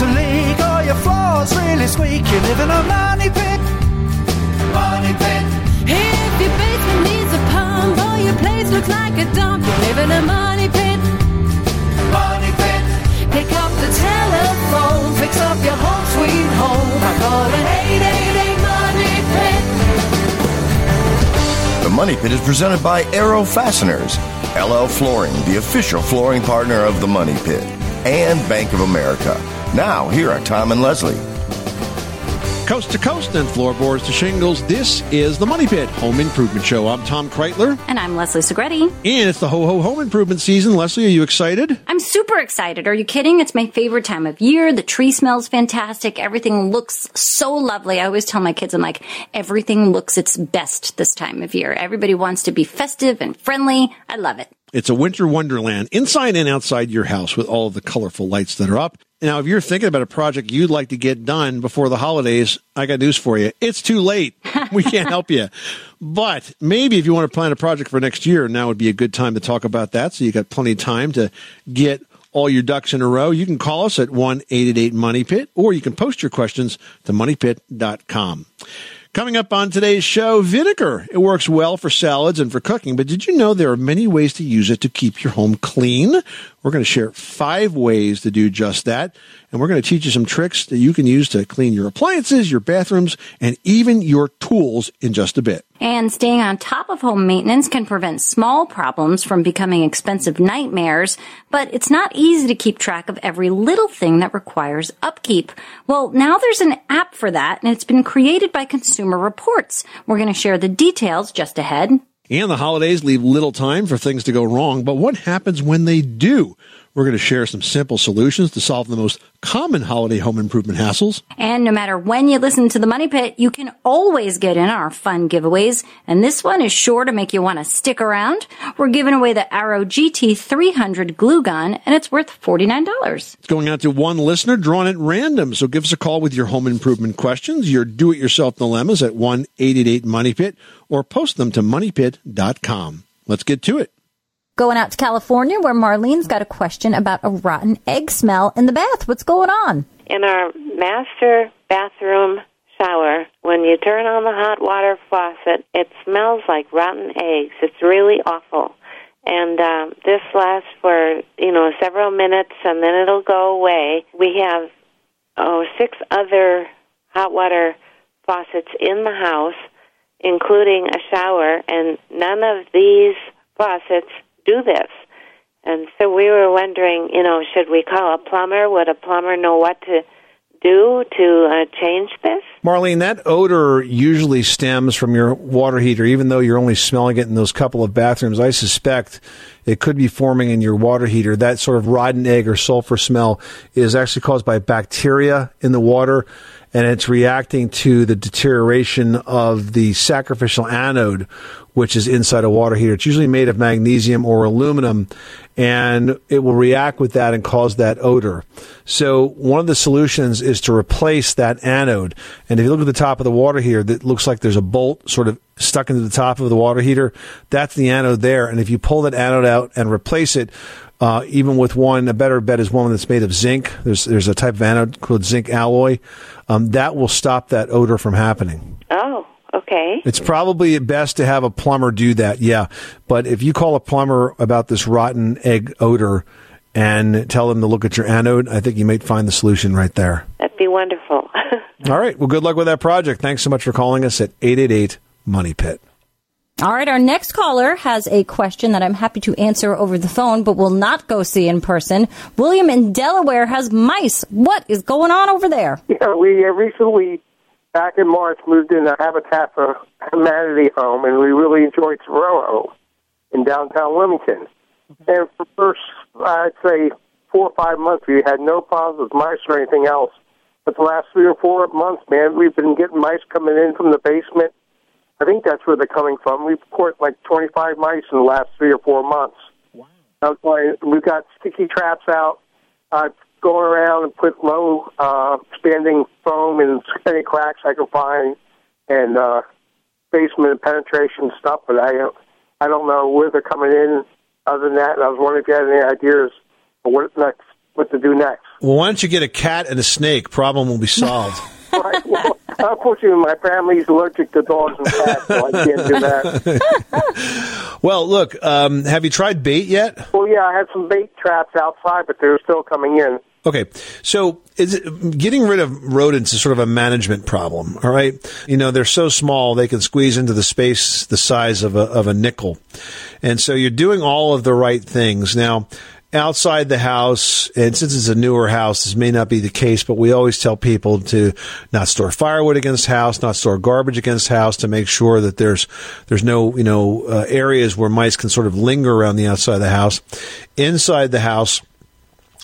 To leak or your floor's really squeak, you live in a money pit. Money pit. If your basement needs a pump or your place looks like a dump, you live in a money pit. Money pit. Pick up the telephone, fix up your home sweet home by calling 888 Money Pit. The Money Pit is presented by Arrow Fasteners, LL Flooring, the official flooring partner of the Money Pit, and Bank of America. Now, here are Tom and Leslie. Coast to coast and floorboards to shingles, this is the Money Pit Home Improvement Show. I'm Tom Kraeutler, And I'm Leslie Segrete. and it's the Ho Ho Home Improvement season. Leslie, are you excited? I'm super excited. Are you kidding? It's my favorite time of year. The tree smells fantastic. Everything looks so lovely. I always tell my kids, I'm like, everything looks its best this time of year. Everybody wants to be festive and friendly. I love it. It's a winter wonderland inside and outside your house with all of the colorful lights that are up. Now, if you're thinking about a project you'd like to get done before the holidays, I got news for you. It's too late. We can't help you. But maybe if you want to plan a project for next year, now would be a good time to talk about that. So you got plenty of time to get all your ducks in a row. You can call us at 1 888 Money Pit, or you can post your questions to moneypit.com. Coming up on today's show, vinegar. It works well for salads and for cooking, but did you know there are many ways to use it to keep your home clean? We're going to share five ways to do just that, and we're going to teach you some tricks that you can use to clean your appliances, your bathrooms, and even your tools in just a bit. And staying on top of home maintenance can prevent small problems from becoming expensive nightmares, but it's not easy to keep track of every little thing that requires upkeep. Well, now there's an app for that, and it's been created by Consumer Reports. We're going to share the details just ahead. And the holidays leave little time for things to go wrong, but what happens when they do? We're going to share some simple solutions to solve the most common holiday home improvement hassles. And no matter when you listen to the Money Pit, you can always get in our fun giveaways. And this one is sure to make you want to stick around. We're giving away the Arrow GT300 glue gun, and it's worth $49. It's going out to one listener drawn at random. So give us a call with your home improvement questions, your do it yourself dilemmas at 1 888 Money Pit, or post them to moneypit.com. Let's get to it. Going out to California where Marlene's got a question about a rotten egg smell in the bath. What's going on? in our master bathroom shower, when you turn on the hot water faucet, it smells like rotten eggs. It's really awful. And um, this lasts for, you know, several minutes and then it'll go away. We have, oh, six other hot water faucets in the house, including a shower, and none of these faucets do this. And so we were wondering, you know, should we call a plumber? Would a plumber know what to do to uh, change this? Marlene, that odor usually stems from your water heater, even though you're only smelling it in those couple of bathrooms. I suspect it could be forming in your water heater. That sort of rotten egg or sulfur smell is actually caused by bacteria in the water, and it's reacting to the deterioration of the sacrificial anode, which is inside a water heater. It's usually made of magnesium or aluminum, and it will react with that and cause that odor. So one of the solutions is to replace that anode. And if you look at the top of the water heater, that looks like there's a bolt sort of stuck into the top of the water heater. That's the anode there. And if you pull that anode out and replace it, uh, even with one, a better bet is one that's made of zinc. There's there's a type of anode called zinc alloy. Um, that will stop that odor from happening. Oh, okay. It's probably best to have a plumber do that, yeah. But if you call a plumber about this rotten egg odor and tell them to look at your anode, I think you might find the solution right there. That'd be wonderful. All right. Well, good luck with that project. Thanks so much for calling us at 888 Money Pit. All right, our next caller has a question that I'm happy to answer over the phone, but will not go see in person. William in Delaware has mice. What is going on over there? Yeah, we uh, recently, back in March, moved in a Habitat for Humanity home, and we really enjoyed Soho in downtown Wilmington. And for first, I'd say four or five months we had no problems with mice or anything else. But the last three or four months, man, we've been getting mice coming in from the basement. I think that's where they're coming from. We've caught like 25 mice in the last three or four months. Wow. That's why we've got sticky traps out. Uh, going around and put low uh, expanding foam in any cracks I can find and uh, basement penetration stuff. But I, I don't know where they're coming in. Other than that, and I was wondering if you had any ideas for what next, what to do next. Well, why don't you get a cat and a snake? Problem will be solved. Right. Well, unfortunately, my family's allergic to dogs and cats, so I can't do that. well, look, um, have you tried bait yet? Well, yeah, I had some bait traps outside, but they're still coming in. Okay, so is it, getting rid of rodents is sort of a management problem. All right, you know they're so small they can squeeze into the space the size of a of a nickel, and so you're doing all of the right things now outside the house, and since it's a newer house, this may not be the case, but we always tell people to not store firewood against house, not store garbage against house, to make sure that there's there's no you know uh, areas where mice can sort of linger around the outside of the house. Inside the house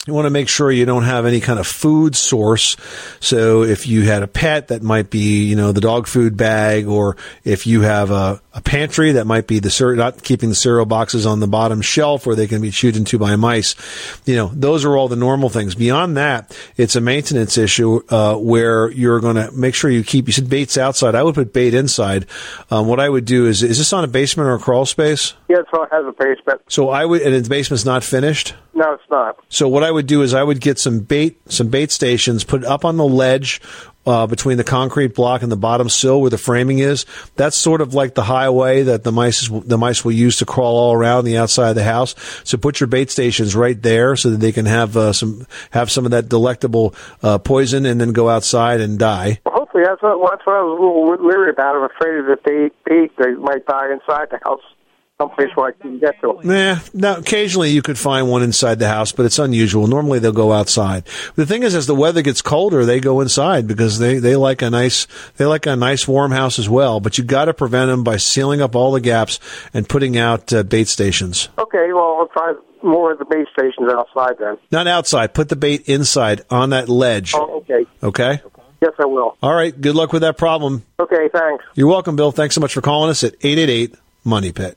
you want to make sure you don't have any kind of food source. So if you had a pet, that might be, you know, the dog food bag, or if you have a, a pantry, that might be the cer- not keeping the cereal boxes on the bottom shelf where they can be chewed into by mice. You know, those are all the normal things. Beyond that, it's a maintenance issue uh, where you're going to make sure you keep. You said baits outside. I would put bait inside. Um, what I would do is, is this on a basement or a crawl space? Yeah, it has a basement. So I would, and the basement's not finished. No, it's not. So what I would do is I would get some bait, some bait stations, put up on the ledge uh, between the concrete block and the bottom sill where the framing is. That's sort of like the highway that the mice the mice will use to crawl all around the outside of the house. So put your bait stations right there so that they can have uh, some have some of that delectable uh, poison and then go outside and die. Well, hopefully, that's what, that's what I was a little leery about. I'm afraid that they eat, they might die inside the house someplace where I can get to them. Nah, now occasionally you could find one inside the house, but it's unusual. Normally they'll go outside. The thing is, as the weather gets colder, they go inside because they, they like a nice they like a nice warm house as well. But you got to prevent them by sealing up all the gaps and putting out uh, bait stations. Okay, well I'll try more of the bait stations outside then. Not outside. Put the bait inside on that ledge. Oh, okay. Okay. Yes, I will. All right. Good luck with that problem. Okay, thanks. You're welcome, Bill. Thanks so much for calling us at eight eight eight Money Pit.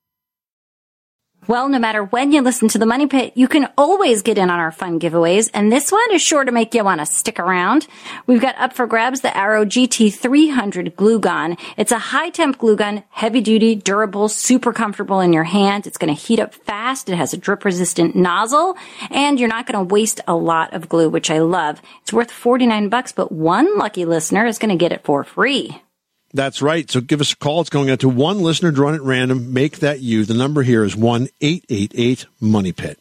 Well, no matter when you listen to the Money Pit, you can always get in on our fun giveaways, and this one is sure to make you want to stick around. We've got up for grabs the Arrow GT300 glue gun. It's a high temp glue gun, heavy duty, durable, super comfortable in your hand. It's going to heat up fast. It has a drip resistant nozzle, and you're not going to waste a lot of glue, which I love. It's worth 49 bucks, but one lucky listener is going to get it for free. That's right. So give us a call. It's going out to one listener drawn at random. Make that you. The number here is 1 888 Money Pit.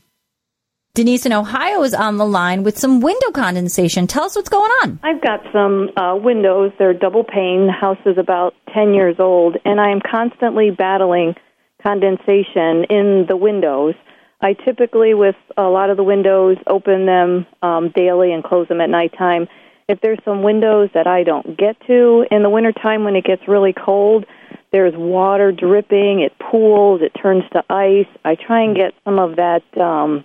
Denise in Ohio is on the line with some window condensation. Tell us what's going on. I've got some uh, windows. They're double pane. The house is about 10 years old, and I am constantly battling condensation in the windows. I typically, with a lot of the windows, open them um, daily and close them at nighttime. If there's some windows that I don't get to in the wintertime when it gets really cold, there's water dripping, it pools, it turns to ice. I try and get some of that um,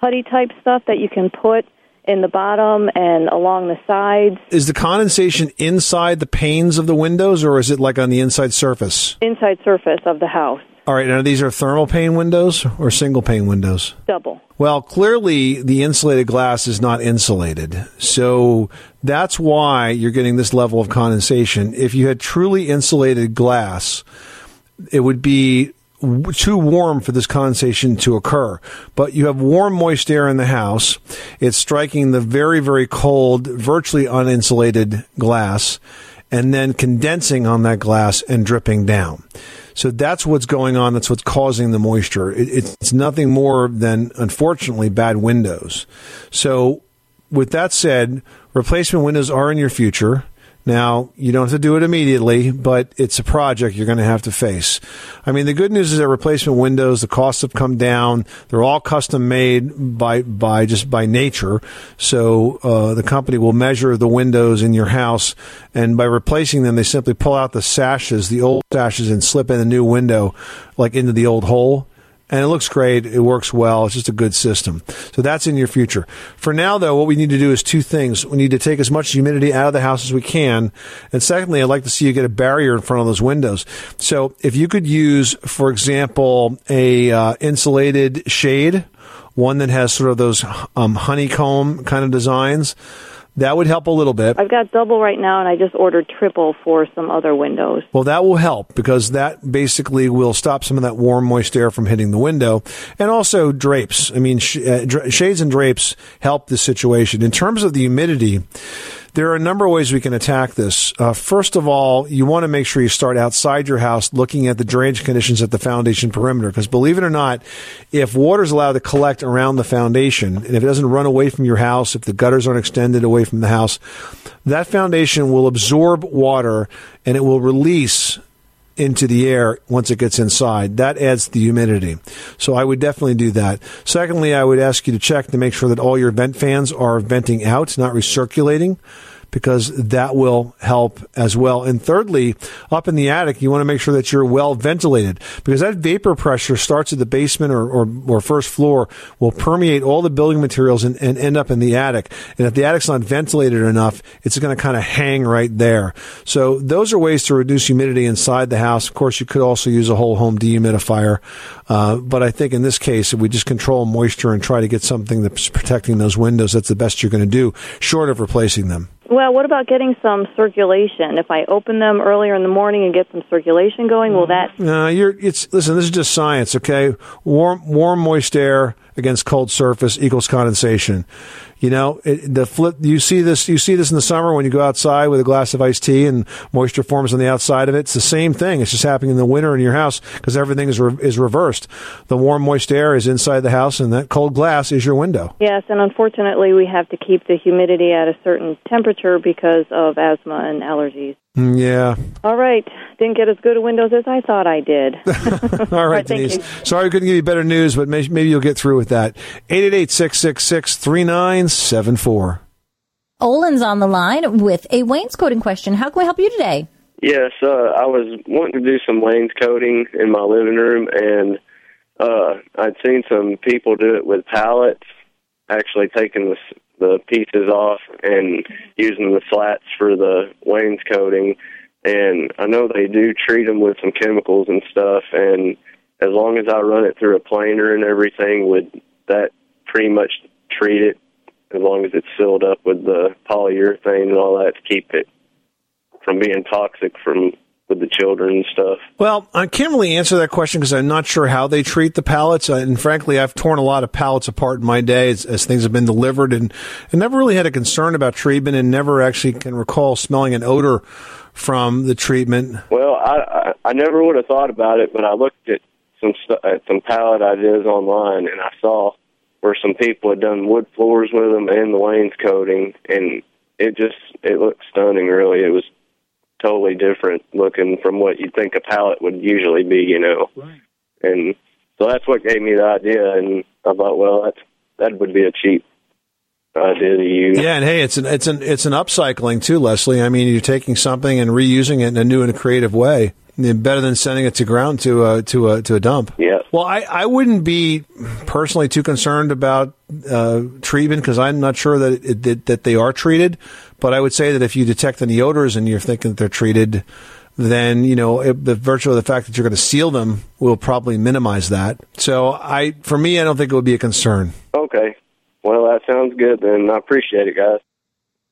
putty type stuff that you can put in the bottom and along the sides. Is the condensation inside the panes of the windows or is it like on the inside surface? Inside surface of the house, All right, now these are thermal pane windows or single pane windows? double. Well, clearly the insulated glass is not insulated. So that's why you're getting this level of condensation. If you had truly insulated glass, it would be too warm for this condensation to occur. But you have warm, moist air in the house. It's striking the very, very cold, virtually uninsulated glass and then condensing on that glass and dripping down. So that's what's going on. That's what's causing the moisture. It, it's nothing more than, unfortunately, bad windows. So, with that said, replacement windows are in your future. Now, you don't have to do it immediately, but it's a project you're going to have to face. I mean, the good news is that replacement windows, the costs have come down. They're all custom made by, by just by nature. So, uh, the company will measure the windows in your house and by replacing them, they simply pull out the sashes, the old sashes and slip in a new window like into the old hole and it looks great. It works well. It's just a good system. So that's in your future. For now, though, what we need to do is two things. We need to take as much humidity out of the house as we can. And secondly, I'd like to see you get a barrier in front of those windows. So if you could use, for example, a uh, insulated shade, one that has sort of those um, honeycomb kind of designs, that would help a little bit. I've got double right now, and I just ordered triple for some other windows. Well, that will help because that basically will stop some of that warm, moist air from hitting the window. And also drapes. I mean, sh- uh, dra- shades and drapes help the situation. In terms of the humidity, there are a number of ways we can attack this. Uh, first of all, you want to make sure you start outside your house looking at the drainage conditions at the foundation perimeter. Because believe it or not, if water is allowed to collect around the foundation, and if it doesn't run away from your house, if the gutters aren't extended away from the house, that foundation will absorb water and it will release into the air once it gets inside. That adds the humidity. So I would definitely do that. Secondly, I would ask you to check to make sure that all your vent fans are venting out, not recirculating. Because that will help as well. And thirdly, up in the attic, you want to make sure that you're well ventilated because that vapor pressure starts at the basement or, or, or first floor will permeate all the building materials and, and end up in the attic. And if the attic's not ventilated enough, it's going to kind of hang right there. So those are ways to reduce humidity inside the house. Of course, you could also use a whole home dehumidifier. Uh, but I think in this case, if we just control moisture and try to get something that's protecting those windows, that's the best you're going to do, short of replacing them. Well, what about getting some circulation? If I open them earlier in the morning and get some circulation going, will that? Uh, you're, it's listen. This is just science, okay? Warm, warm, moist air against cold surface equals condensation. You know, it, the flip. You see this. You see this in the summer when you go outside with a glass of iced tea and moisture forms on the outside of it. It's the same thing. It's just happening in the winter in your house because everything is re- is reversed. The warm, moist air is inside the house, and that cold glass is your window. Yes, and unfortunately, we have to keep the humidity at a certain temperature because of asthma and allergies. Yeah. All right, didn't get as good a windows as I thought I did. All right, thank Denise. you. Sorry we couldn't give you better news, but may- maybe you'll get through with that. 888-666-3974. Olin's on the line with a wainscoting question. How can we help you today? Yes, uh, I was wanting to do some wainscoting in my living room, and uh, I'd seen some people do it with pallets, actually taking the the pieces off and using the slats for the wainscoting. And I know they do treat them with some chemicals and stuff. And as long as I run it through a planer and everything, would that pretty much treat it? As long as it's sealed up with the polyurethane and all that to keep it from being toxic from with the children and stuff. Well, I can't really answer that question because I'm not sure how they treat the pallets. Uh, And frankly, I've torn a lot of pallets apart in my day as, as things have been delivered and, and never really had a concern about treatment and never actually can recall smelling an odor from the treatment. Well, I, I I never would have thought about it, but I looked at some at some pallet ideas online, and I saw where some people had done wood floors with them and the wainscoting, and it just it looked stunning. Really, it was totally different looking from what you'd think a pallet would usually be, you know. Right. And so that's what gave me the idea, and I thought, well, that that would be a cheap idea to use. Yeah, and hey, it's an it's an it's an upcycling too, Leslie. I mean, you're taking something and reusing it in a new and creative way. Yeah, Better than sending it to ground to a to a to a dump. Yeah. Well, I, I wouldn't be personally too concerned about uh, treatment because I'm not sure that it, that that they are treated. But I would say that if you detect any odors and you're thinking that they're treated, then you know it, the virtue of the fact that you're going to seal them will probably minimize that. So I, for me, I don't think it would be a concern. Okay. Well, that sounds good. Then I appreciate it, guys.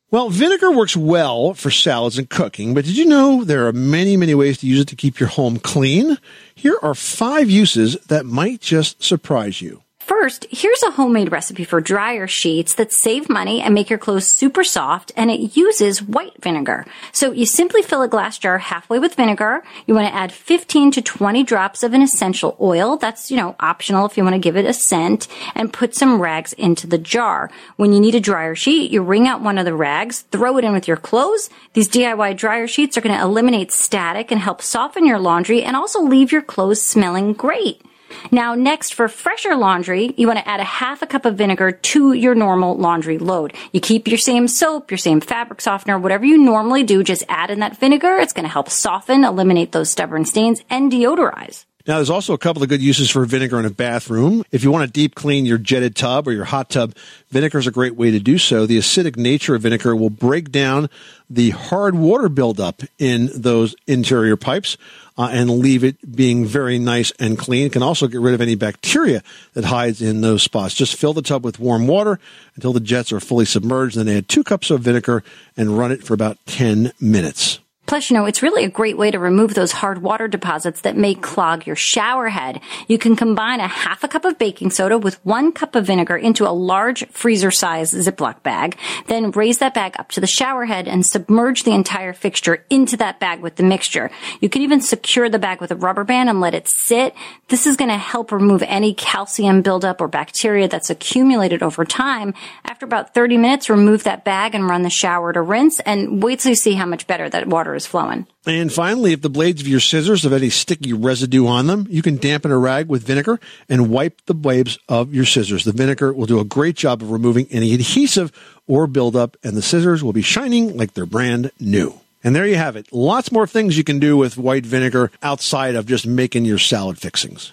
Well, vinegar works well for salads and cooking, but did you know there are many, many ways to use it to keep your home clean? Here are five uses that might just surprise you. First, here's a homemade recipe for dryer sheets that save money and make your clothes super soft, and it uses white vinegar. So you simply fill a glass jar halfway with vinegar. You want to add 15 to 20 drops of an essential oil. That's, you know, optional if you want to give it a scent, and put some rags into the jar. When you need a dryer sheet, you wring out one of the rags, throw it in with your clothes. These DIY dryer sheets are going to eliminate static and help soften your laundry and also leave your clothes smelling great. Now, next for fresher laundry, you want to add a half a cup of vinegar to your normal laundry load. You keep your same soap, your same fabric softener, whatever you normally do, just add in that vinegar. It's going to help soften, eliminate those stubborn stains, and deodorize. Now, there's also a couple of good uses for vinegar in a bathroom. If you want to deep clean your jetted tub or your hot tub, vinegar is a great way to do so. The acidic nature of vinegar will break down the hard water buildup in those interior pipes uh, and leave it being very nice and clean. It can also get rid of any bacteria that hides in those spots. Just fill the tub with warm water until the jets are fully submerged, then add two cups of vinegar and run it for about 10 minutes. Plus, you know, it's really a great way to remove those hard water deposits that may clog your shower head. You can combine a half a cup of baking soda with one cup of vinegar into a large freezer size Ziploc bag. Then raise that bag up to the shower head and submerge the entire fixture into that bag with the mixture. You can even secure the bag with a rubber band and let it sit. This is going to help remove any calcium buildup or bacteria that's accumulated over time. After about 30 minutes, remove that bag and run the shower to rinse and wait till you see how much better that water is flowing. And finally, if the blades of your scissors have any sticky residue on them, you can dampen a rag with vinegar and wipe the blades of your scissors. The vinegar will do a great job of removing any adhesive or buildup, and the scissors will be shining like they're brand new. And there you have it. Lots more things you can do with white vinegar outside of just making your salad fixings.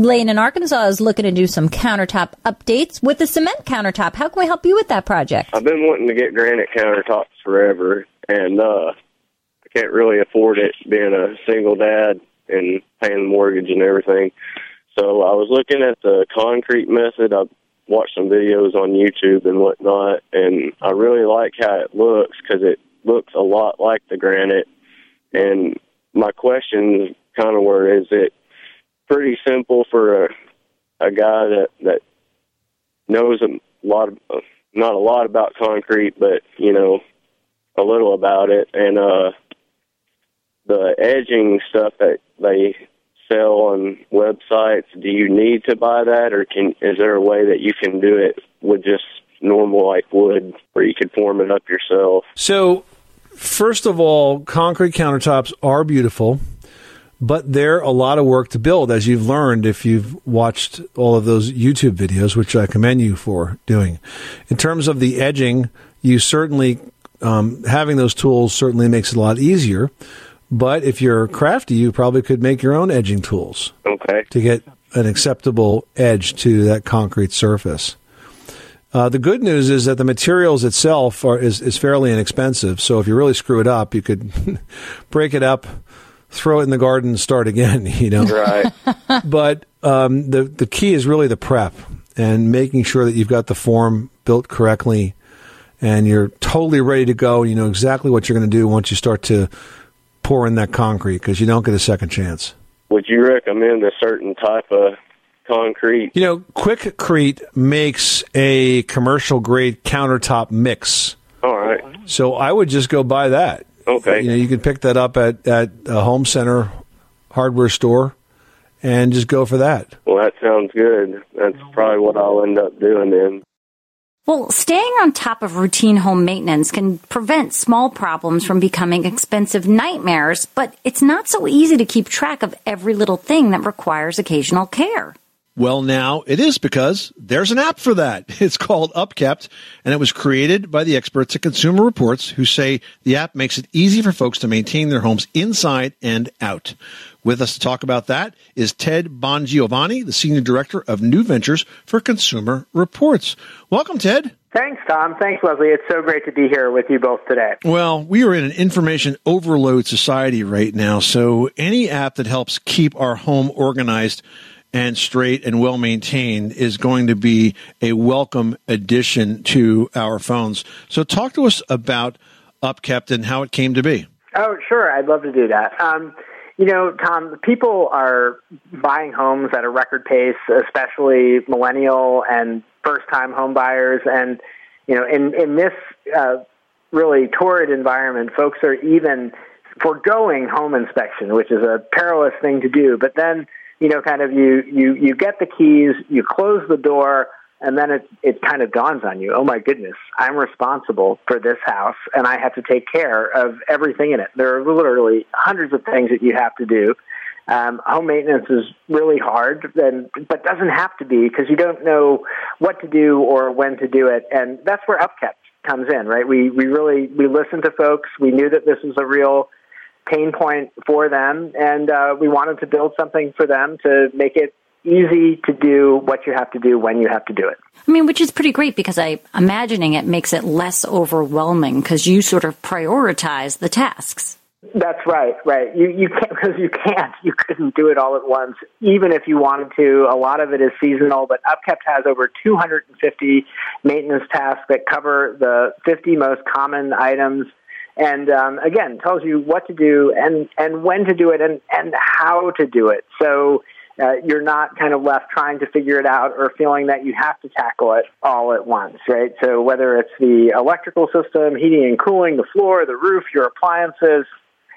Lane in Arkansas is looking to do some countertop updates with the cement countertop. How can we help you with that project? I've been wanting to get granite countertops forever, and uh, I can't really afford it being a single dad and paying the mortgage and everything. So I was looking at the concrete method. I watched some videos on YouTube and whatnot, and I really like how it looks because it looks a lot like the granite. And my question kind of were: Is it pretty simple for a a guy that that knows a lot of not a lot about concrete, but you know a little about it, and uh, the edging stuff that they sell on websites. Do you need to buy that, or can is there a way that you can do it with just normal like wood, where you could form it up yourself? So, first of all, concrete countertops are beautiful, but they're a lot of work to build, as you've learned if you've watched all of those YouTube videos, which I commend you for doing. In terms of the edging, you certainly um, having those tools certainly makes it a lot easier. But if you're crafty, you probably could make your own edging tools. Okay. To get an acceptable edge to that concrete surface. Uh, the good news is that the materials itself are is, is fairly inexpensive. So if you really screw it up, you could break it up, throw it in the garden, and start again. You know, right? but um, the the key is really the prep and making sure that you've got the form built correctly, and you're totally ready to go. You know exactly what you're going to do once you start to pour in that concrete because you don't get a second chance. Would you recommend a certain type of concrete? You know, Quikrete makes a commercial grade countertop mix. All right. So I would just go buy that. Okay. You know, you can pick that up at, at a home center hardware store and just go for that. Well, that sounds good. That's probably what I'll end up doing then. Well, staying on top of routine home maintenance can prevent small problems from becoming expensive nightmares, but it's not so easy to keep track of every little thing that requires occasional care. Well, now it is because there's an app for that. It's called Upkept, and it was created by the experts at Consumer Reports who say the app makes it easy for folks to maintain their homes inside and out. With us to talk about that is Ted Bongiovanni, the Senior Director of New Ventures for Consumer Reports. Welcome, Ted. Thanks, Tom. Thanks, Leslie. It's so great to be here with you both today. Well, we are in an information overload society right now, so any app that helps keep our home organized and straight and well maintained is going to be a welcome addition to our phones. So, talk to us about Upkept and how it came to be. Oh, sure. I'd love to do that. Um, you know, Tom, people are buying homes at a record pace, especially millennial and first time home buyers. And, you know, in, in this uh, really torrid environment, folks are even foregoing home inspection, which is a perilous thing to do. But then, you know, kind of you, you, you get the keys, you close the door, and then it, it kind of dawns on you, oh my goodness, I'm responsible for this house and I have to take care of everything in it. There are literally hundreds of things that you have to do. Um, home maintenance is really hard, and, but doesn't have to be because you don't know what to do or when to do it. And that's where Upkept comes in, right? We, we really, we listened to folks. We knew that this was a real pain point for them, and uh, we wanted to build something for them to make it easy to do what you have to do when you have to do it. I mean, which is pretty great because I imagining it makes it less overwhelming because you sort of prioritize the tasks. That's right, right. You you can't because you can't. You couldn't do it all at once, even if you wanted to. A lot of it is seasonal, but Upkept has over 250 maintenance tasks that cover the 50 most common items and um, again tells you what to do and and when to do it and and how to do it. So uh, you're not kind of left trying to figure it out or feeling that you have to tackle it all at once right? So whether it's the electrical system heating and cooling the floor the roof your appliances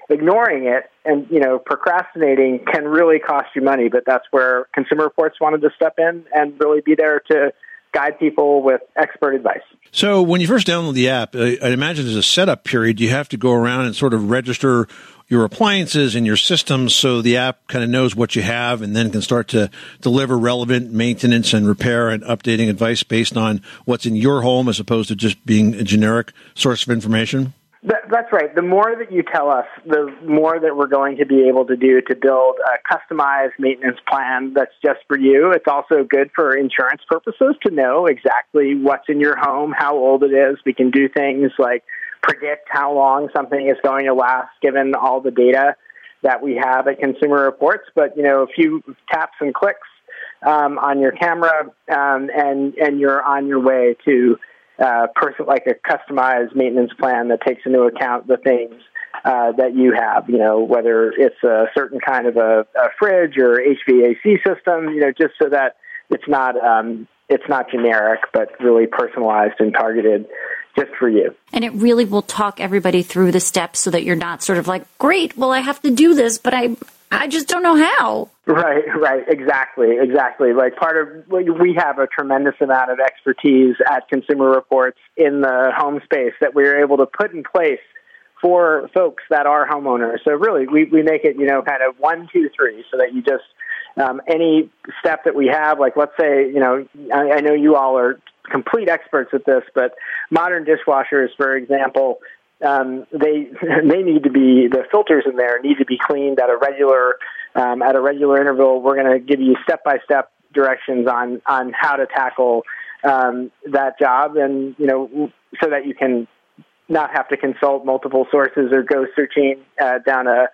ignoring it and you know procrastinating can really cost you money but that's where consumer reports wanted to step in and really be there to guide people with expert advice. So, when you first download the app, I imagine there's a setup period. You have to go around and sort of register your appliances and your systems so the app kind of knows what you have and then can start to deliver relevant maintenance and repair and updating advice based on what's in your home as opposed to just being a generic source of information? That, that's right. The more that you tell us, the more that we're going to be able to do to build a customized maintenance plan that's just for you. It's also good for insurance purposes to know exactly what's in your home, how old it is. We can do things like predict how long something is going to last given all the data that we have at Consumer Reports. But, you know, a few taps and clicks um, on your camera um, and, and you're on your way to uh, person like a customized maintenance plan that takes into account the things uh, that you have. You know, whether it's a certain kind of a, a fridge or HVAC system. You know, just so that it's not um, it's not generic, but really personalized and targeted just for you. And it really will talk everybody through the steps so that you're not sort of like, great, well, I have to do this, but I, I just don't know how. Right, right, exactly, exactly. Like part of we have a tremendous amount of expertise at Consumer Reports in the home space that we're able to put in place for folks that are homeowners. So really, we we make it you know kind of one, two, three, so that you just um, any step that we have, like let's say you know I, I know you all are complete experts at this, but modern dishwashers, for example, um, they they need to be the filters in there need to be cleaned at a regular um, at a regular interval. We're going to give you step by step directions on on how to tackle um, that job, and you know so that you can not have to consult multiple sources or go searching uh, down a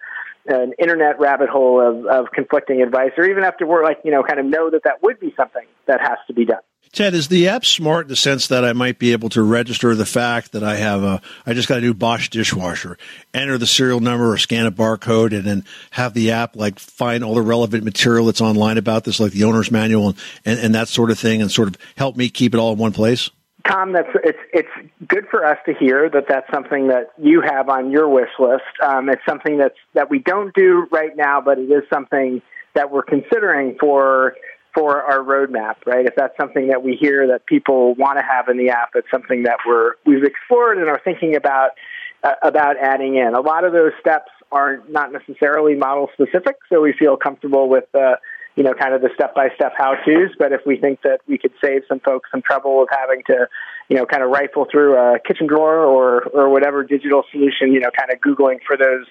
an internet rabbit hole of, of conflicting advice, or even have to work like you know kind of know that that would be something that has to be done. Ted, is the app smart in the sense that I might be able to register the fact that I have a, I just got a new Bosch dishwasher, enter the serial number or scan a barcode, and then have the app like find all the relevant material that's online about this, like the owner's manual and, and, and that sort of thing, and sort of help me keep it all in one place? Tom, that's it's it's good for us to hear that that's something that you have on your wish list. Um, it's something that's that we don't do right now, but it is something that we're considering for for our roadmap, right? If that's something that we hear that people want to have in the app, it's something that we're we've explored and are thinking about uh, about adding in. A lot of those steps are not necessarily model specific, so we feel comfortable with uh, you know kind of the step by step how tos. But if we think that we could save some folks some trouble of having to you know kind of rifle through a kitchen drawer or or whatever digital solution, you know, kind of googling for those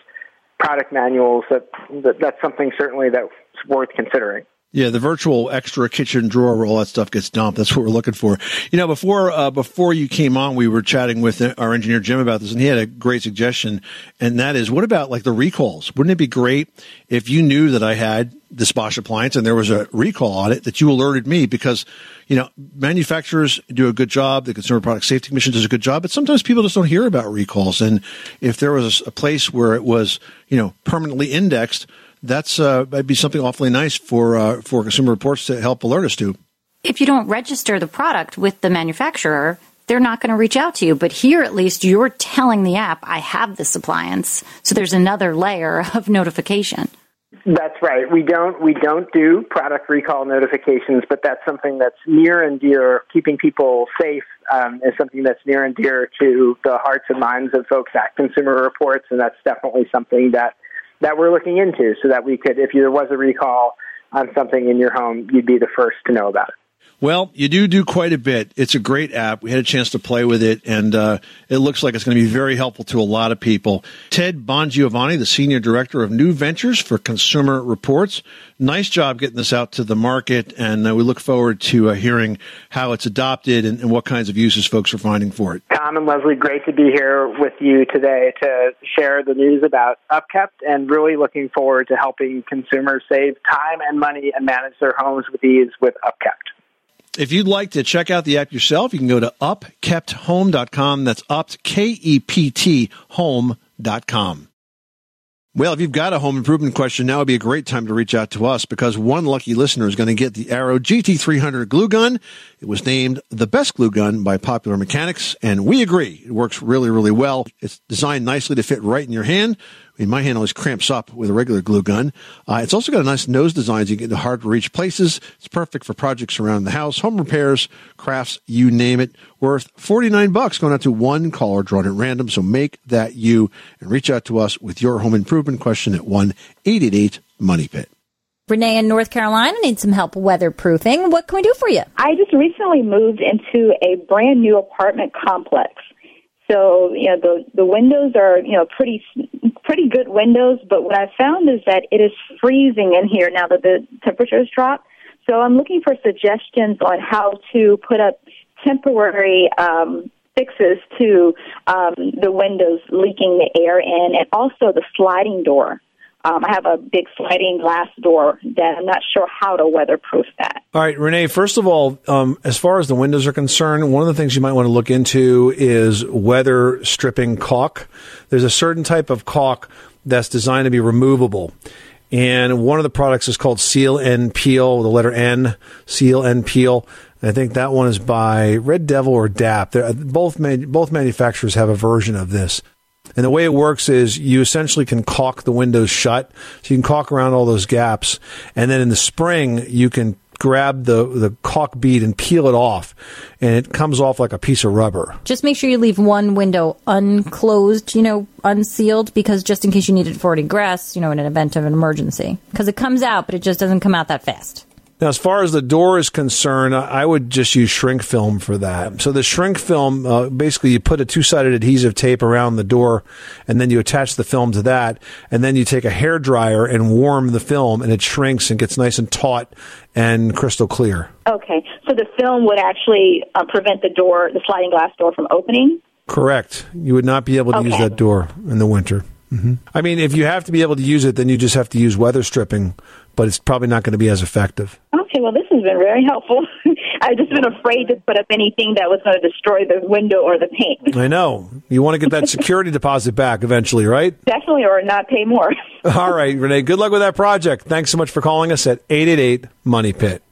product manuals, that, that that's something certainly that's worth considering. Yeah, the virtual extra kitchen drawer where all that stuff gets dumped. That's what we're looking for. You know, before uh, before you came on, we were chatting with our engineer Jim about this, and he had a great suggestion, and that is, what about like the recalls? Wouldn't it be great if you knew that I had this Bosch appliance and there was a recall on it that you alerted me because you know manufacturers do a good job, the Consumer Product Safety Commission does a good job, but sometimes people just don't hear about recalls, and if there was a place where it was you know permanently indexed that's uh, might be something awfully nice for uh, for Consumer Reports to help alert us to. If you don't register the product with the manufacturer, they're not going to reach out to you. But here, at least, you're telling the app, "I have this appliance," so there's another layer of notification. That's right. We don't we don't do product recall notifications, but that's something that's near and dear. Keeping people safe um, is something that's near and dear to the hearts and minds of folks at Consumer Reports, and that's definitely something that that we're looking into so that we could, if there was a recall on something in your home, you'd be the first to know about it. Well, you do do quite a bit. It's a great app. We had a chance to play with it, and uh, it looks like it's going to be very helpful to a lot of people. Ted Bongiovanni, the Senior Director of New Ventures for Consumer Reports. Nice job getting this out to the market, and uh, we look forward to uh, hearing how it's adopted and, and what kinds of uses folks are finding for it. Tom and Leslie, great to be here with you today to share the news about Upkept, and really looking forward to helping consumers save time and money and manage their homes with ease with Upkept. If you'd like to check out the app yourself, you can go to upkepthome.com. That's up, K-E-P-T, home.com. Well, if you've got a home improvement question, now would be a great time to reach out to us because one lucky listener is going to get the Arrow GT300 glue gun. It was named the best glue gun by Popular Mechanics, and we agree. It works really, really well. It's designed nicely to fit right in your hand. I mean, my hand always cramps up with a regular glue gun. Uh, it's also got a nice nose design so you get into hard to reach places. It's perfect for projects around the house, home repairs, crafts, you name it. Worth 49 bucks going out to one caller drawn at random. So make that you and reach out to us with your home improvement question at 1 888 Money Pit. Renee in North Carolina needs some help weatherproofing. What can we do for you? I just recently moved into a brand new apartment complex. So you know the the windows are you know pretty pretty good windows, but what I found is that it is freezing in here now that the temperatures drop. So I'm looking for suggestions on how to put up temporary um, fixes to um, the windows leaking the air in, and also the sliding door. Um, I have a big sliding glass door that I'm not sure how to weatherproof that. All right, Renee, first of all, um, as far as the windows are concerned, one of the things you might want to look into is weather stripping caulk. There's a certain type of caulk that's designed to be removable. And one of the products is called Seal and Peel, the letter N, Seal and Peel. I think that one is by Red Devil or DAP. They're, both both manufacturers have a version of this. And the way it works is you essentially can caulk the windows shut. So you can caulk around all those gaps. And then in the spring, you can grab the, the caulk bead and peel it off. And it comes off like a piece of rubber. Just make sure you leave one window unclosed, you know, unsealed, because just in case you need it for egress, you know, in an event of an emergency. Because it comes out, but it just doesn't come out that fast. Now, as far as the door is concerned, I would just use shrink film for that. So the shrink film, uh, basically, you put a two-sided adhesive tape around the door, and then you attach the film to that, and then you take a hair dryer and warm the film, and it shrinks and gets nice and taut and crystal clear. Okay, so the film would actually uh, prevent the door, the sliding glass door, from opening. Correct. You would not be able to use that door in the winter. hmm I mean, if you have to be able to use it, then you just have to use weather stripping, but it's probably not going to be as effective. Okay, well, this has been very helpful. I've just been afraid to put up anything that was going to destroy the window or the paint. I know. You want to get that security deposit back eventually, right? Definitely, or not pay more. All right, Renea. Good luck with that project. Thanks so much for calling us at 888 Money Pit.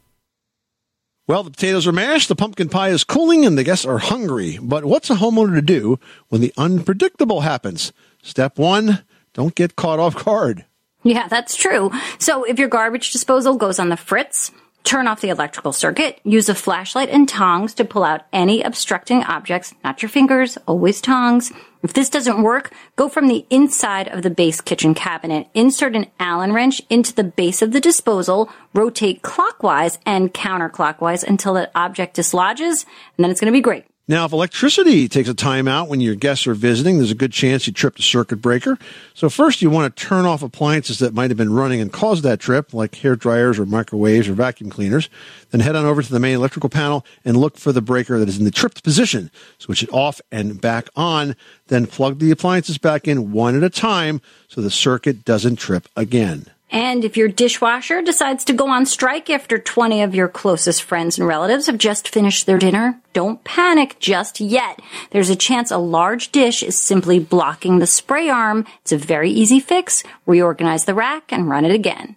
Well, the potatoes are mashed, the pumpkin pie is cooling, and the guests are hungry. But what's a homeowner to do when the unpredictable happens? Step one, don't get caught off guard. Yeah, that's true. So if your garbage disposal goes on the fritz, turn off the electrical circuit, use a flashlight and tongs to pull out any obstructing objects, not your fingers, always tongs. If this doesn't work, go from the inside of the base kitchen cabinet, insert an Allen wrench into the base of the disposal, rotate clockwise and counterclockwise until that object dislodges, and then it's going to be great. Now, if electricity takes a timeout when your guests are visiting, there's a good chance you tripped a circuit breaker. So first you want to turn off appliances that might have been running and caused that trip, like hair dryers or microwaves or vacuum cleaners. Then head on over to the main electrical panel and look for the breaker that is in the tripped position. Switch it off and back on. Then plug the appliances back in one at a time so the circuit doesn't trip again. And if your dishwasher decides to go on strike after 20 of your closest friends and relatives have just finished their dinner, don't panic just yet. There's a chance a large dish is simply blocking the spray arm. It's a very easy fix. Reorganize the rack and run it again.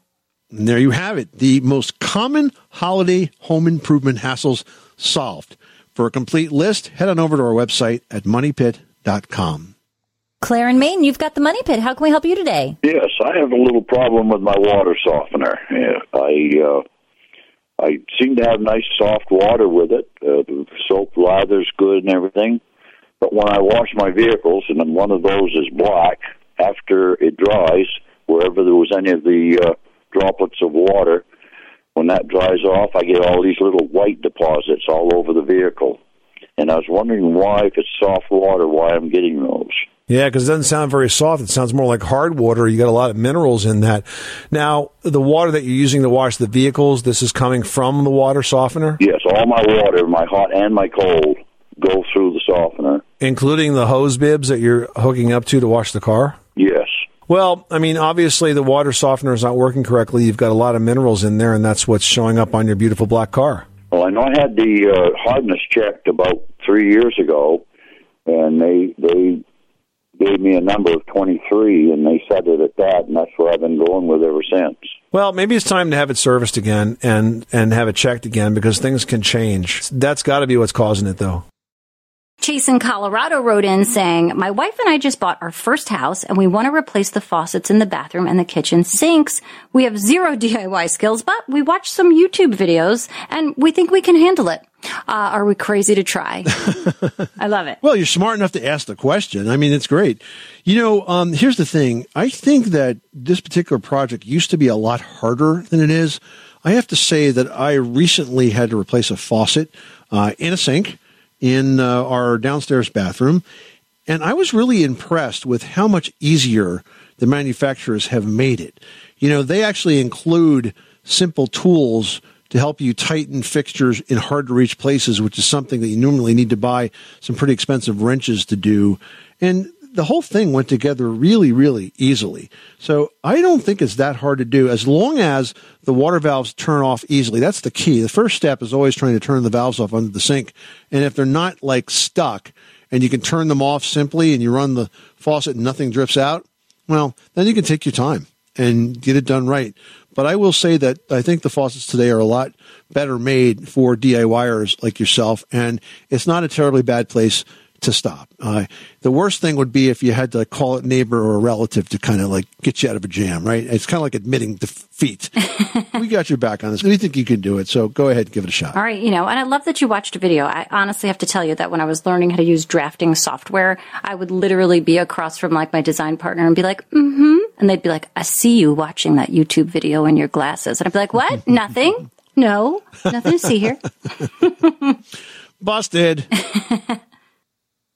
And there you have it. The most common holiday home improvement hassles solved. For a complete list, head on over to our website at moneypit.com. Clair and Maine, you've got the money pit. How can we help you today? Yes, I have a little problem with my water softener. I uh, I seem to have nice soft water with it. Uh, the soap lather's good and everything. But when I wash my vehicles, and one of those is black, after it dries, wherever there was any of the uh, droplets of water, when that dries off, I get all these little white deposits all over the vehicle. And I was wondering why, if it's soft water, why I'm getting those. Yeah, because it doesn't sound very soft. It sounds more like hard water. You got a lot of minerals in that. Now, the water that you're using to wash the vehicles, this is coming from the water softener, Yes, all my water, my hot and my cold, go through the softener. including the hose bibs that you're hooking up to to wash the car. Yes. Well, I mean, obviously the water softener is not working correctly. You've got a lot of minerals in there, and that's what's showing up on your beautiful black car. Well, I know I had the uh, hardness checked about three years ago, and they they gave me a number of 23, and they set it at that, and that's where I've been going with ever since. Well, maybe it's time to have it serviced again and and have it checked again because things can change. That's got to be what's causing it, though. Chase in Colorado wrote in saying, My wife and I just bought our first house and we want to replace the faucets in the bathroom and the kitchen sinks. We have zero DIY skills, but we watched some YouTube videos and we think we can handle it. Uh, are we crazy to try? I love it. Well, you're smart enough to ask the question. I mean, it's great. You know, um, here's the thing. I think that this particular project used to be a lot harder than it is. I have to say that I recently had to replace a faucet uh, in a sink in uh, our downstairs bathroom. And I was really impressed with how much easier the manufacturers have made it. You know, they actually include simple tools to help you tighten fixtures in hard to reach places, which is something that you normally need to buy some pretty expensive wrenches to do. And the whole thing went together really, really easily. So I don't think it's that hard to do as long as the water valves turn off easily. That's the key. The first step is always trying to turn the valves off under the sink. And if they're not like stuck and you can turn them off simply and you run the faucet and nothing drips out, well, then you can take your time and get it done right. But I will say that I think the faucets today are a lot better made for DIYers like yourself, and it's not a terribly bad place to stop. Uh, the worst thing would be if you had to call a neighbor or a relative to kind of like get you out of a jam, right? It's kind of like admitting defeat. we got your back on this. We think you can do it, so go ahead and give it a shot. All right, you know, and I love that you watched a video. I honestly have to tell you that when I was learning how to use drafting software, I would literally be across from like my design partner and be like, mm-hmm. And they'd be like, I see you watching that YouTube video in your glasses. And I'd be like, what? Nothing? No, nothing to see here. Busted.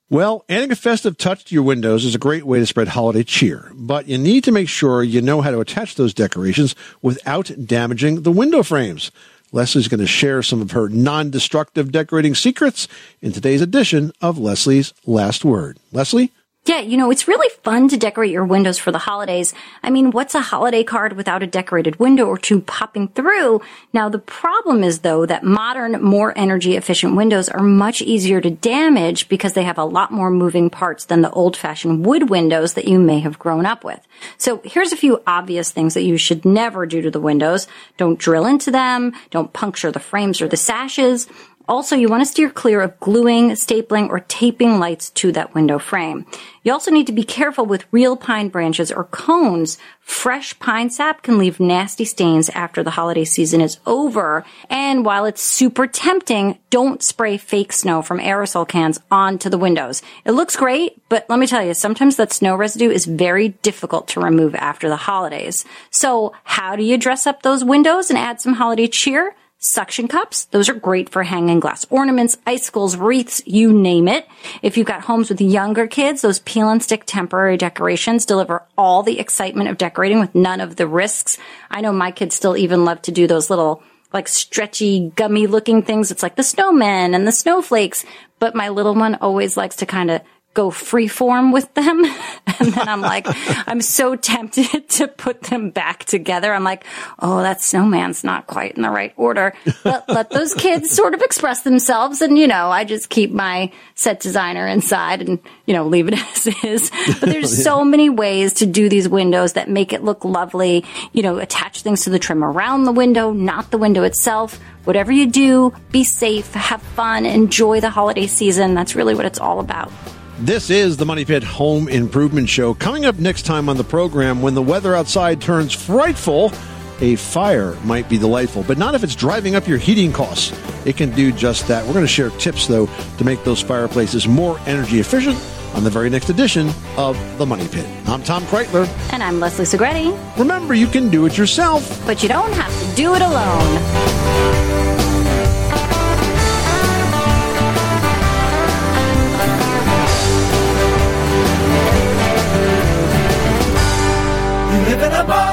Well, adding a festive touch to your windows is a great way to spread holiday cheer, but you need to make sure you know how to attach those decorations without damaging the window frames. Leslie's going to share some of her non destructive decorating secrets in today's edition of Leslie's Last Word. Leslie? Yeah, you know, it's really fun to decorate your windows for the holidays. I mean, what's a holiday card without a decorated window or two popping through? Now, the problem is though that modern, more energy efficient windows are much easier to damage because they have a lot more moving parts than the old fashioned wood windows that you may have grown up with. So here's a few obvious things that you should never do to the windows. Don't drill into them. Don't puncture the frames or the sashes. Also, you want to steer clear of gluing, stapling, or taping lights to that window frame. You also need to be careful with real pine branches or cones. Fresh pine sap can leave nasty stains after the holiday season is over. And while it's super tempting, don't spray fake snow from aerosol cans onto the windows. It looks great, but let me tell you, sometimes that snow residue is very difficult to remove after the holidays. So how do you dress up those windows and add some holiday cheer? Suction cups, those are great for hanging glass ornaments, icicles, wreaths, you name it. If you've got homes with younger kids, those peel and stick temporary decorations deliver all the excitement of decorating with none of the risks. I know my kids still even love to do those little like stretchy, gummy looking things. It's like the snowmen and the snowflakes. But my little one always likes to kind of go freeform with them. and then I'm like, I'm so tempted to put them back together. I'm like, oh, that snowman's not quite in the right order. But let those kids sort of express themselves. And, you know, I just keep my set designer inside and, you know, leave it as is. But there's so many ways to do these windows that make it look lovely. You know, attach things to the trim around the window, not the window itself. Whatever you do, be safe, have fun, enjoy the holiday season. That's really what it's all about. This is the Money Pit Home Improvement Show. Coming up next time on the program, when the weather outside turns frightful, a fire might be delightful, but not if it's driving up your heating costs. It can do just that. We're going to share tips, though, to make those fireplaces more energy efficient on the very next edition of The Money Pit. I'm Tom Kraeutler. And I'm Leslie Segrete. Remember, you can do it yourself, but you don't have to do it alone. Live